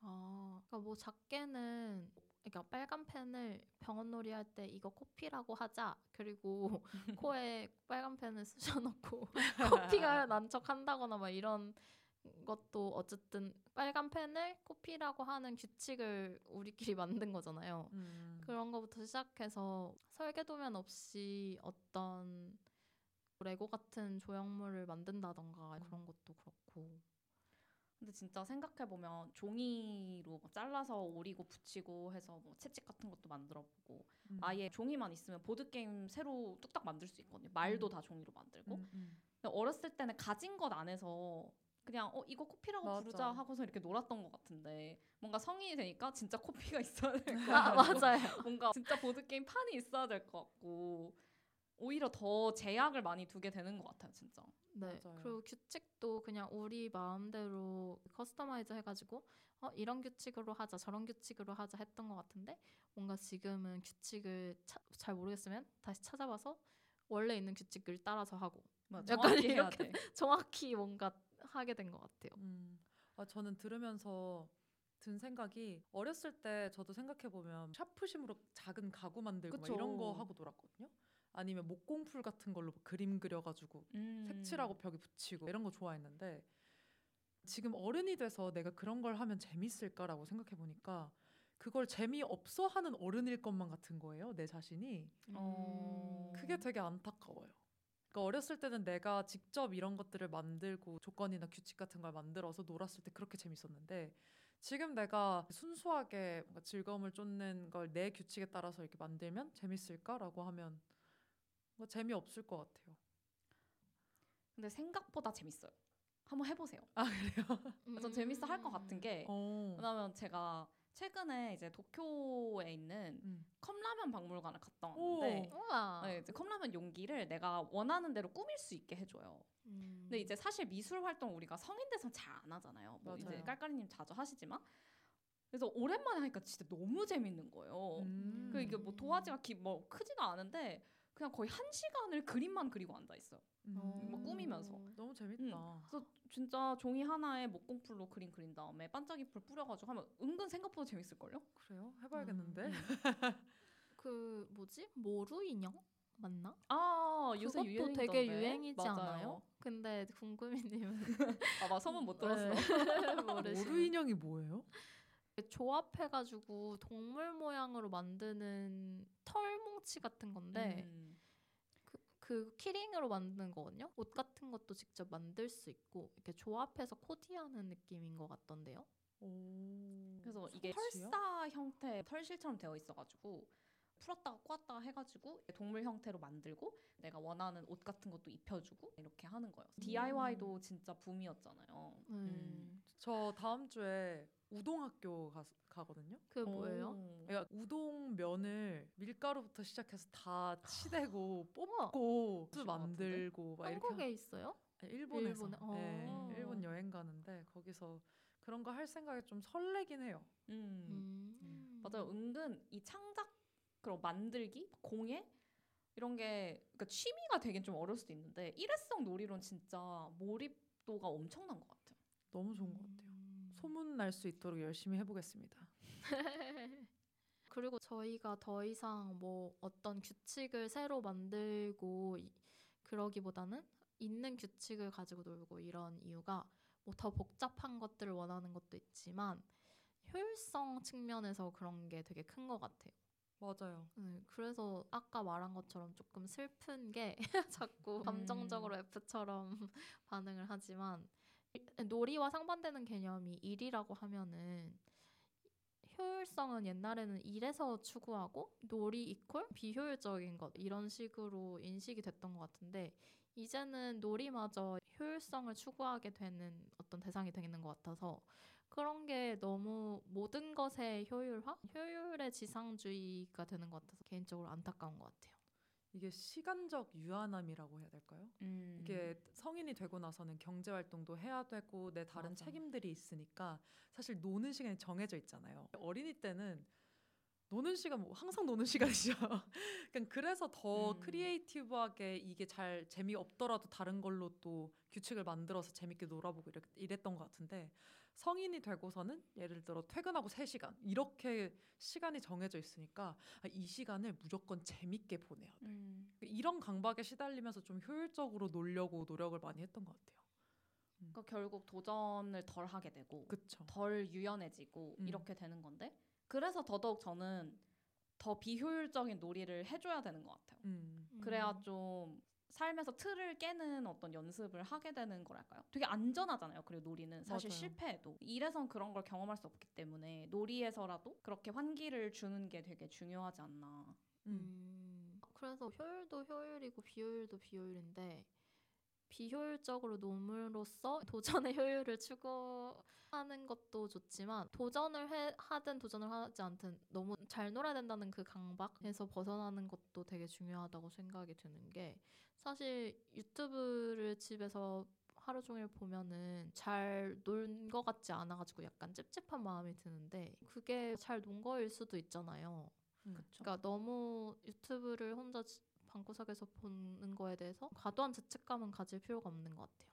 아, 그러니까 뭐 작게는 그러니까 빨간 펜을 병원 놀이 할 때 이거 코피라고 하자. 그리고 <laughs> 코에 빨간 펜을 쑤셔넣고 <laughs> 코피가 <laughs> 난 척 한다거나 막 이런 것도 어쨌든 빨간 펜을 코피라고 하는 규칙을 우리끼리 만든 거잖아요. 음. 그런 거부터 시작해서 설계도면 없이 어떤 레고 같은 조형물을 만든다던가 그런 것도 그렇고 근데 진짜 생각해 보면 종이로 뭐 잘라서 오리고 붙이고 해서 뭐 채찍 같은 것도 만들어보고 음. 아예 종이만 있으면 보드 게임 새로 뚝딱 만들 수 있거든요. 말도 음. 다 종이로 만들고. 음, 음. 어렸을 때는 가진 것 안에서 그냥 어 이거 코피라고 맞아. 부르자 하고서 이렇게 놀았던 것 같은데 뭔가 성인이 되니까 진짜 코피가 있어야 될 <laughs> 것 같고 맞아요. 뭔가 진짜 보드 게임 판이 있어야 될 것 같고 오히려 더 제약을 많이 두게 되는 것 같아요, 진짜. 네. 맞아요. 그리고 규칙 도 그냥 우리 마음대로 customize 해가지고 어 이런 규칙으로 하자 저런 규칙으로 하자 했던 것 같은데 뭔가 지금은 규칙을 차- 잘 모르겠으면 다시 찾아봐서 원래 있는 규칙을 따라서 하고 맞아, 약간 이렇게 돼. <laughs> 정확히 뭔가 하게 된 것 같아요. 음. 아, 저는 들으면서 든 생각이 어렸을 때 저도 생각해 보면 샤프심으로 작은 가구 만들고. 이런 거 하고 놀았거든요. 아니면 목공풀 같은 걸로 뭐 그림 그려가지고 음. 색칠하고 벽에 붙이고 이런 거 좋아했는데 지금 어른이 돼서 내가 그런 걸 하면 재밌을까라고 생각해 보니까 그걸 재미없어 하는 어른일 것만 같은 거예요. 내 자신이. 어. 그게 되게 안타까워요. 그러니까 어렸을 때는 내가 직접 이런 것들을 만들고 조건이나 규칙 같은 걸 만들어서 놀았을 때 그렇게 재밌었는데 지금 내가 순수하게 뭔가 즐거움을 쫓는 걸 내 규칙에 따라서 이렇게 만들면 재밌을까라고 하면 뭔가 재미없을 것 같아요. 근데 생각보다 재밌어요. 한번 해보세요. 아 그래요? 전 재밌어 할 것 같은 게 어. 왜냐면 제가 최근에 이제 도쿄에 있는 음. 컵라면 박물관을 갔다 왔는데 우와. 네, 이제 컵라면 용기를 내가 원하는 대로 꾸밀 수 있게 해줘요. 음. 근데 이제 사실 미술 활동 우리가 성인 돼서 잘 안 하잖아요. 뭐 이제 맞아요. 깔깔이님 자주 하시지만 그래서 오랜만에 하니까 진짜 너무 재밌는 거예요. 음. 그 이게 뭐 도화지가 기, 뭐 크지도 않은데 그냥 거의 한 시간을 그림만 그리고 앉아 있어요. 음. 뭐 꾸미면서. 너무 재밌다. 음. 그래서 진짜 종이 하나에 목공풀로 그림 그린 다음에 반짝이풀 뿌려가지고 하면 은근 생각보다 재밌을 걸요? 그래요? 해봐야겠는데. 음. <laughs> 그 뭐지 모루 인형 맞나? 아 요새 유행이던데. 되게 유행이지 맞아요. 않아요? 근데 궁금이님은 아마 소문 못 <laughs> 들었어. 네, 모루 모르시는. 인형이 뭐예요? 조합해가지고 동물 모양으로 만드는 털뭉치 같은 건데 음. 그, 그 키링으로 만드는 거거든요. 옷 같은 것도 직접 만들 수 있고 이렇게 조합해서 코디하는 느낌인 것 같던데요. 오. 그래서 이게? 털사 형태 털실처럼 되어 있어가지고 풀었다가 꼬았다가 해가지고 동물 형태로 만들고 내가 원하는 옷 같은 것도 입혀주고 이렇게 하는 거예요. DIY도 진짜 붐이었잖아요. 음. 저 다음 주에 우동학교 가, 가거든요. 그 뭐예요? 오. 그러니까 우동 면을 밀가루부터 시작해서 다 치대고 <gasps> 뽑고? 만들고 막 이렇게 한국에 있어요? 하- 일본에서 일본에? 네, 어. 일본 여행 가는데 거기서 그런 거 할 생각에 좀 설레긴 해요. 음. 음. 맞아요. 은근 이 창작 그리고 만들기, 공예 이런 게 그러니까 취미가 되긴 좀 어려울 수도 있는데 일회성 놀이론 진짜 몰입도가 엄청난 것 같아요. 너무 좋은 것 같아요. 음. 소문 날 수 있도록 열심히 해보겠습니다. <laughs> 그리고 저희가 더 이상 뭐 어떤 규칙을 새로 만들고 이- 그러기보다는 있는 규칙을 가지고 놀고 이런 이유가 뭐 더 복잡한 것들을 원하는 것도 있지만 효율성 측면에서 그런 게 되게 큰 것 같아요. 맞아요. 음, 그래서 아까 말한 것처럼 조금 슬픈 게 <laughs> 자꾸 감정적으로 F처럼 <laughs> 반응을 하지만 이- 놀이와 상반되는 개념이 일이라고 하면은 효율성은 옛날에는 일에서 추구하고 놀이 이퀄 비효율적인 것 이런 식으로 인식이 됐던 것 같은데 이제는 놀이마저 효율성을 추구하게 되는 어떤 대상이 되는 것 같아서 그런 게 너무 모든 것의 효율화, 효율의 지상주의가 되는 것 같아서 개인적으로 안타까운 것 같아요. 이게 시간적 유한함이라고 해야 될까요? 음. 이게 성인이 되고 나서는 경제 활동도 해야 되고 내 다른 맞아. 책임들이 있으니까 사실 노는 시간이 정해져 있잖아요. 어린이 때는 노는 시간 뭐 항상 노는 <laughs> 시간이죠. 그러니까 그래서 더 음. 크리에이티브하게 이게 잘 재미 없더라도 다른 걸로 또 규칙을 만들어서 재밌게 놀아보고 이랬, 이랬던 것 같은데 성인이 되고서는 예를 들어 퇴근하고 3시간 이렇게 시간이 정해져 있으니까 아, 이 시간을 무조건 재밌게 보내야 돼. 음. 이런 강박에 시달리면서 좀 효율적으로 놀려고 노력을 많이 했던 것 같아요. 그러니까 결국 도전을 덜 하게 되고 그쵸. 덜 유연해지고 음. 이렇게 되는 건데 그래서 더더욱 저는 더 비효율적인 놀이를 해줘야 되는 것 같아요. 음. 그래야 좀 삶에서 틀을 깨는 어떤 연습을 하게 되는 거랄까요? 되게 안전하잖아요. 그리고 놀이는 사실 맞아요. 실패해도 일에선 그런 걸 경험할 수 없기 때문에 놀이에서라도 그렇게 환기를 주는 게 되게 중요하지 않나. 음. 음, 그래서 효율도 효율이고 비효율도 비효율인데 비효율적으로 놈으로써 <laughs> 도전의 효율을 추구하는 것도 좋지만 도전을 해, 하든 도전을 하지 않든 너무 잘 놀아야 된다는 그 강박에서 벗어나는 것도 되게 중요하다고 생각이 드는 게 사실 유튜브를 집에서 하루 종일 보면은 잘 논 것 같지 않아가지고 약간 찝찝한 마음이 드는데 그게 잘 논 거일 수도 있잖아요. 그렇죠. 그러니까 너무 유튜브를 혼자 지- 방구석에서 보는 거에 대해서 과도한 죄책감은 가질 필요가 없는 것 같아요.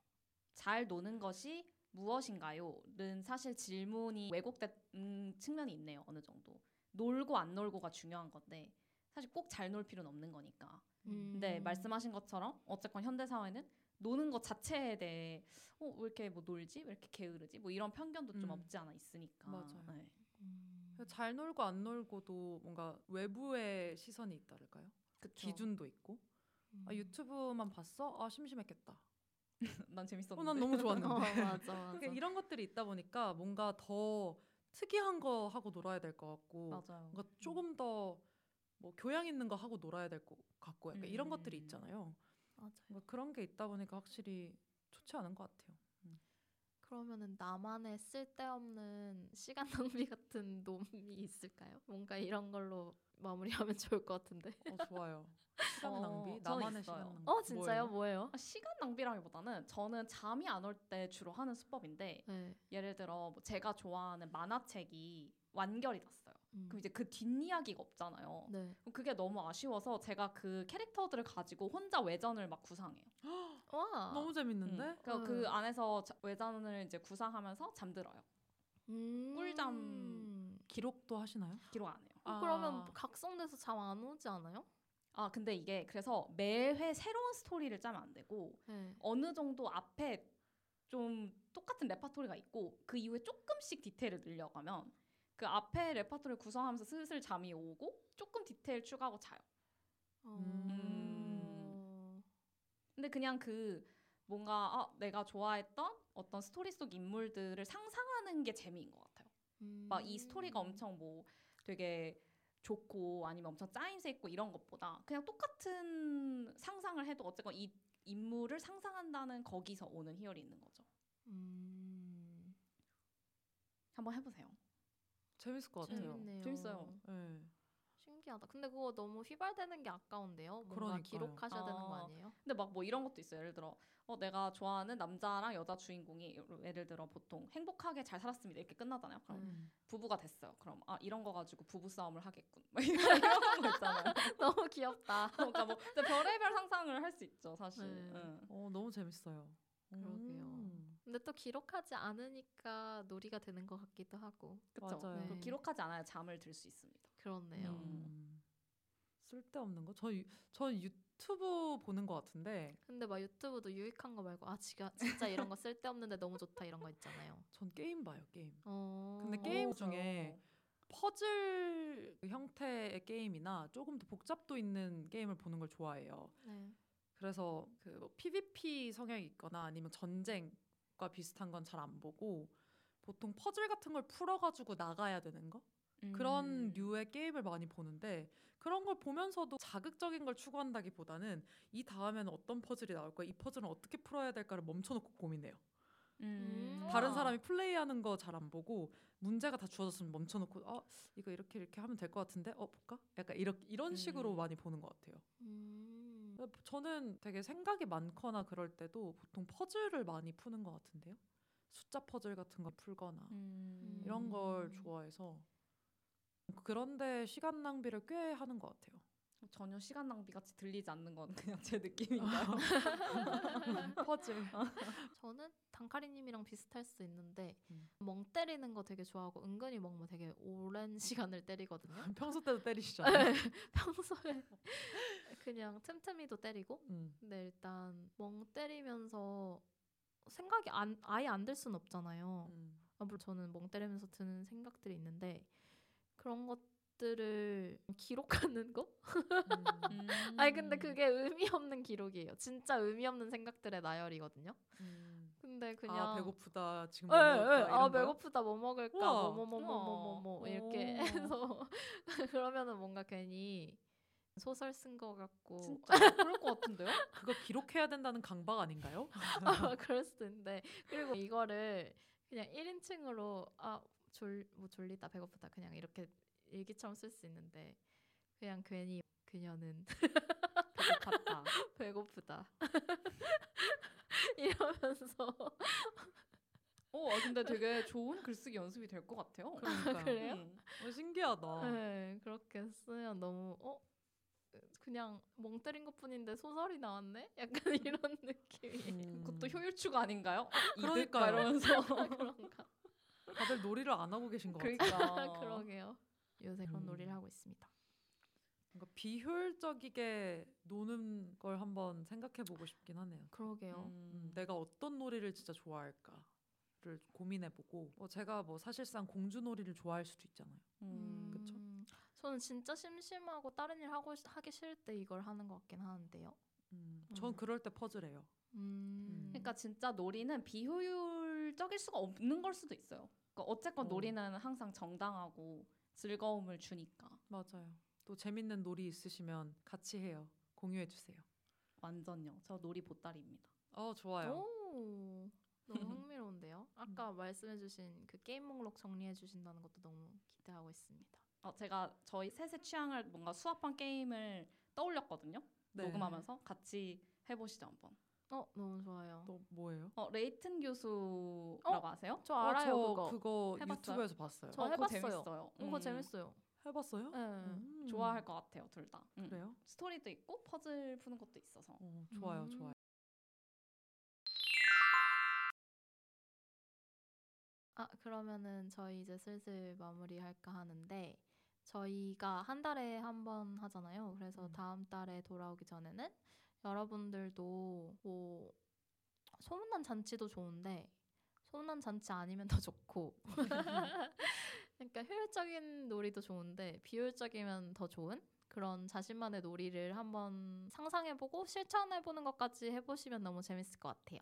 잘 노는 것이 무엇인가요?는 사실 질문이 왜곡된 측면이 있네요. 어느 정도 놀고 안 놀고가 중요한 건데 사실 꼭 잘 놀 필요는 없는 거니까. 근데 음. 말씀하신 것처럼 어쨌건 현대 사회는 노는 것 자체에 대해 어, 왜 이렇게 뭐 놀지? 왜 이렇게 게으르지? 뭐 이런 편견도 좀 음. 없지 않아 있으니까. 맞아요. 네. 음. 잘 놀고 안 놀고도 뭔가 외부의 시선이 있다랄까요? 그쵸. 기준도 있고. 음. 아, 유튜브만 봤어? 아 심심했겠다. <laughs> 난 재밌었는데. 어, 난 너무 좋았는데. 어, 맞아 맞아. 그러니까 이런 것들이 있다 보니까 뭔가 더 특이한 거 하고 놀아야 될 것 같고 맞아요. 뭔가 조금 더 뭐 교양 있는 거 하고 놀아야 될 것 같고 약간 이런 것들이 음. 있잖아요. 맞아요. 뭔가 그런 게 있다 보니까 확실히 좋지 않은 것 같아요. 그러면은 나만의 쓸데없는 시간 낭비 같은 놈이 있을까요? 뭔가 이런 걸로 마무리하면 <laughs> 좋을 것 같은데. 어, 좋아요. 시간 어, 낭비. 나만의 있어요. 시간 낭비. 어 진짜요? 뭐예요? 아, 시간 낭비라기보다는 저는 잠이 안 올 때 주로 하는 수법인데 네. 예를 들어 뭐 제가 좋아하는 만화책이 완결이 났어요. 음. 그럼 이제 그 뒷이야기가 없잖아요. 네. 그럼 그게 너무 아쉬워서 제가 그 캐릭터들을 가지고 혼자 외전을 막 구상해요. <gasps> 와. 너무 재밌는데? 음. 그러니까 음. 그 안에서 자- 외전을 이제 구상하면서 잠들어요. 음. 꿀잠. 기록도 하시나요? 기록 안 해요. 어, 그러면 각성돼서 잠 안 오지 않아요? 아 근데 이게 그래서 매회 새로운 스토리를 짜면 안 되고 네. 어느 정도 앞에 좀 똑같은 레파토리가 있고 그 이후에 조금씩 디테일을 늘려가면 그 앞에 레파토리를 구성하면서 슬슬 잠이 오고 조금 디테일 추가하고 자요. 음. 근데 그냥 그 뭔가 아, 내가 좋아했던 어떤 스토리 속 인물들을 상상하는 게 재미인 것 같아요. 막이 스토리가 음. 엄청 뭐 되게 좋고 아니면 엄청 짜임새 있고 이런 것보다 그냥 똑같은 상상을 해도 어쨌건 이 인물을 상상한다는 거기서 오는 희열이 있는 거죠. 음. 한번 해보세요. 재밌을 것 같아요. 재밌네요. 재밌어요. 네. 신기하다. 근데 그거 너무 휘발되는 게 아까운데요. 뭔가 그러니까요. 기록하셔야 되는 거 아. 아니에요? 근데 막 뭐 이런 것도 있어요. 예를 들어 어 내가 좋아하는 남자랑 여자 주인공이 예를 들어 보통 행복하게 잘 살았습니다 이렇게 끝나잖아요. 그럼 음. 부부가 됐어요. 그럼 아 이런 거 가지고 부부 싸움을 하겠군. 막 <laughs> 이런 거 있잖아요. <laughs> 너무 귀엽다. 그러니까 뭐 별의별 상상을 할 수 있죠, 사실. 네. 응. 어, 너무 재밌어요. 그러게요. 음. 근데 또 기록하지 않으니까 놀이가 되는 것 같기도 하고. 그쵸. 맞아요. 그 네. 기록하지 않아야 잠을 들 수 있습니다. 그렇네요. 음. 쓸데없는 거? 저, 유- 전 유튜브 보는 것 같은데 근데 막 유튜브도 유익한 거 말고 아 지가 진짜 이런 거 쓸데없는데 너무 좋다 이런 거 있잖아요. <laughs> 전 게임 봐요, 게임. 어. 근데 게임 어, 중에 퍼즐 형태의 게임이나 조금 더 복잡도 있는 게임을 보는 걸 좋아해요. 네. 그래서 그 뭐 PVP 성향이 있거나 아니면 전쟁 과 비슷한 건 잘 안 보고 보통 퍼즐 같은 걸 풀어가지고 나가야 되는 거 그런 음. 류의 게임을 많이 보는데 그런 걸 보면서도 자극적인 걸 추구한다기보다는 이 다음에는 어떤 퍼즐이 나올까 이 퍼즐은 어떻게 풀어야 될까를 멈춰놓고 고민해요. 음. 다른 우와. 사람이 플레이하는 거 잘 안 보고 문제가 다 주어졌으면 멈춰놓고 어 이거 이렇게 이렇게 하면 될 것 같은데 어 볼까? 약간 이렇게 이런 식으로 음. 많이 보는 것 같아요. 음. 저는 되게 생각이 많거나 그럴 때도 보통 퍼즐을 많이 푸는 것 같은데요. 숫자 퍼즐 같은 거 풀거나 음. 이런 걸 음. 좋아해서 그런데 시간 낭비를 꽤 하는 것 같아요. 전혀 시간 낭비 같이 들리지 않는 건 그냥 제 느낌인가요? <laughs> 퍼즐. <laughs> 저는 단카리님이랑 비슷할 수 있는데 음. 멍 때리는 거 되게 좋아하고 은근히 멍뭐 되게 오랜 <laughs> 시간을 때리거든요. 평소 때도 때리시잖아요. 평소에 그냥 틈틈이도 때리고 음. 근데 일단 멍 때리면서 생각이 안, 아예 안 들 순 없잖아요. 음. 아, 물론 저는 멍 때리면서 드는 생각들이 있는데 그런 것 들을 <laughs> 기록하는 거? 음. 아니 근데 그게 의미 없는 기록이에요. 진짜 의미 없는 생각들의 나열이거든요. 음. 근데 그냥 아 배고프다 지금 예, 뭐 예. 먹을까 아 이런 거요? 배고프다 뭐 먹을까. 뭐뭐뭐뭐뭐뭐 우와. 이렇게 오. 해서 <laughs> 그러면은 뭔가 괜히 소설 쓴 거 같고 진짜 그럴 것 같은데요? 그거 기록해야 된다는 강박 아닌가요? <laughs> 아마 그럴 수도 있는데 그리고 이거를 그냥 1인칭으로 아 졸 뭐 졸리다 배고프다 그냥 이렇게 일기처럼 쓸 수 있는데 그냥 괜히 그녀는 배고팠다. <laughs> 배고프다 <laughs> 이러면서 어, 아, 근데 되게 좋은 글쓰기 연습이 될 것 같아요. 그러니까요. 그래요? 음. 어, 신기하다. 네 그렇게 쓰면 너무 어 그냥 멍 때린 것 뿐인데 소설이 나왔네 약간 <laughs> 이런 느낌이 음. 그것도 효율추가 아닌가요? 그러니까요. 이러면서. 그런가 다들 놀이를 안 하고 계신 것 같아요. 그러니까. 그러게요 요새 그런 음. 놀이를 하고 있습니다 뭔가 비효율적이게 노는 걸 한번 생각해 보고 싶긴 하네요. 그러게요 음, 음. 내가 어떤 놀이를 진짜 좋아할까를 고민해 보고 뭐 제가 뭐 사실상 공주놀이를 좋아할 수도 있잖아요. 음. 그쵸? 저는 진짜 심심하고 다른 일 하고 시- 하기 싫을 때 이걸 하는 것 같긴 하는데요. 음, 전 음. 그럴 때 퍼즐해요. 음. 그러니까 진짜 놀이는 비효율적일 수가 없는 걸 수도 있어요. 그러니까 어쨌건 어. 놀이는 항상 정당하고 즐거움을 주니까 맞아요. 또 재밌는 놀이 있으시면 같이 해요. 공유해 주세요. 완전요. 저 놀이 보따리입니다. 어 좋아요. 오. 너무 흥미로운데요. 아까 말씀해주신 그 게임 목록 정리해주신다는 것도 너무 기대하고 있습니다. 어, 제가 저희 셋의 취향을 뭔가 수합한 게임을 떠올렸거든요. 네. 녹음하면서 같이 해보시죠 한번. 어 너무 좋아요. 또 뭐예요? 어, 레이튼 교수라고 어? 아세요? 저 알아요 어, 저 그거. 그거 해봤어요? 유튜브에서 봤어요. 저 어, 그거 해봤어요. 재밌어요. 어, 그거 음, 재밌어요. 해봤어요? 네. 음. 좋아할 것 같아요 둘 다. 음. 그래요? 스토리도 있고 퍼즐 푸는 것도 있어서. 어, 좋아요, 음. 좋아요. 아 그러면은 저희 이제 슬슬 마무리할까 하는데 저희가 한 달에 한 번 하잖아요. 그래서 음. 다음 달에 돌아오기 전에는 여러분들도 뭐 소문난 잔치도 좋은데 소문난 잔치 아니면 더 좋고 <laughs> 그러니까 효율적인 놀이도 좋은데 비효율적이면 더 좋은 그런 자신만의 놀이를 한번 상상해보고 실천해보는 것까지 해보시면 너무 재밌을 것 같아요.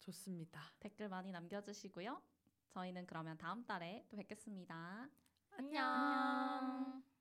좋습니다. 댓글 많이 남겨주시고요. 저희는 그러면 다음 달에 또 뵙겠습니다. 안녕.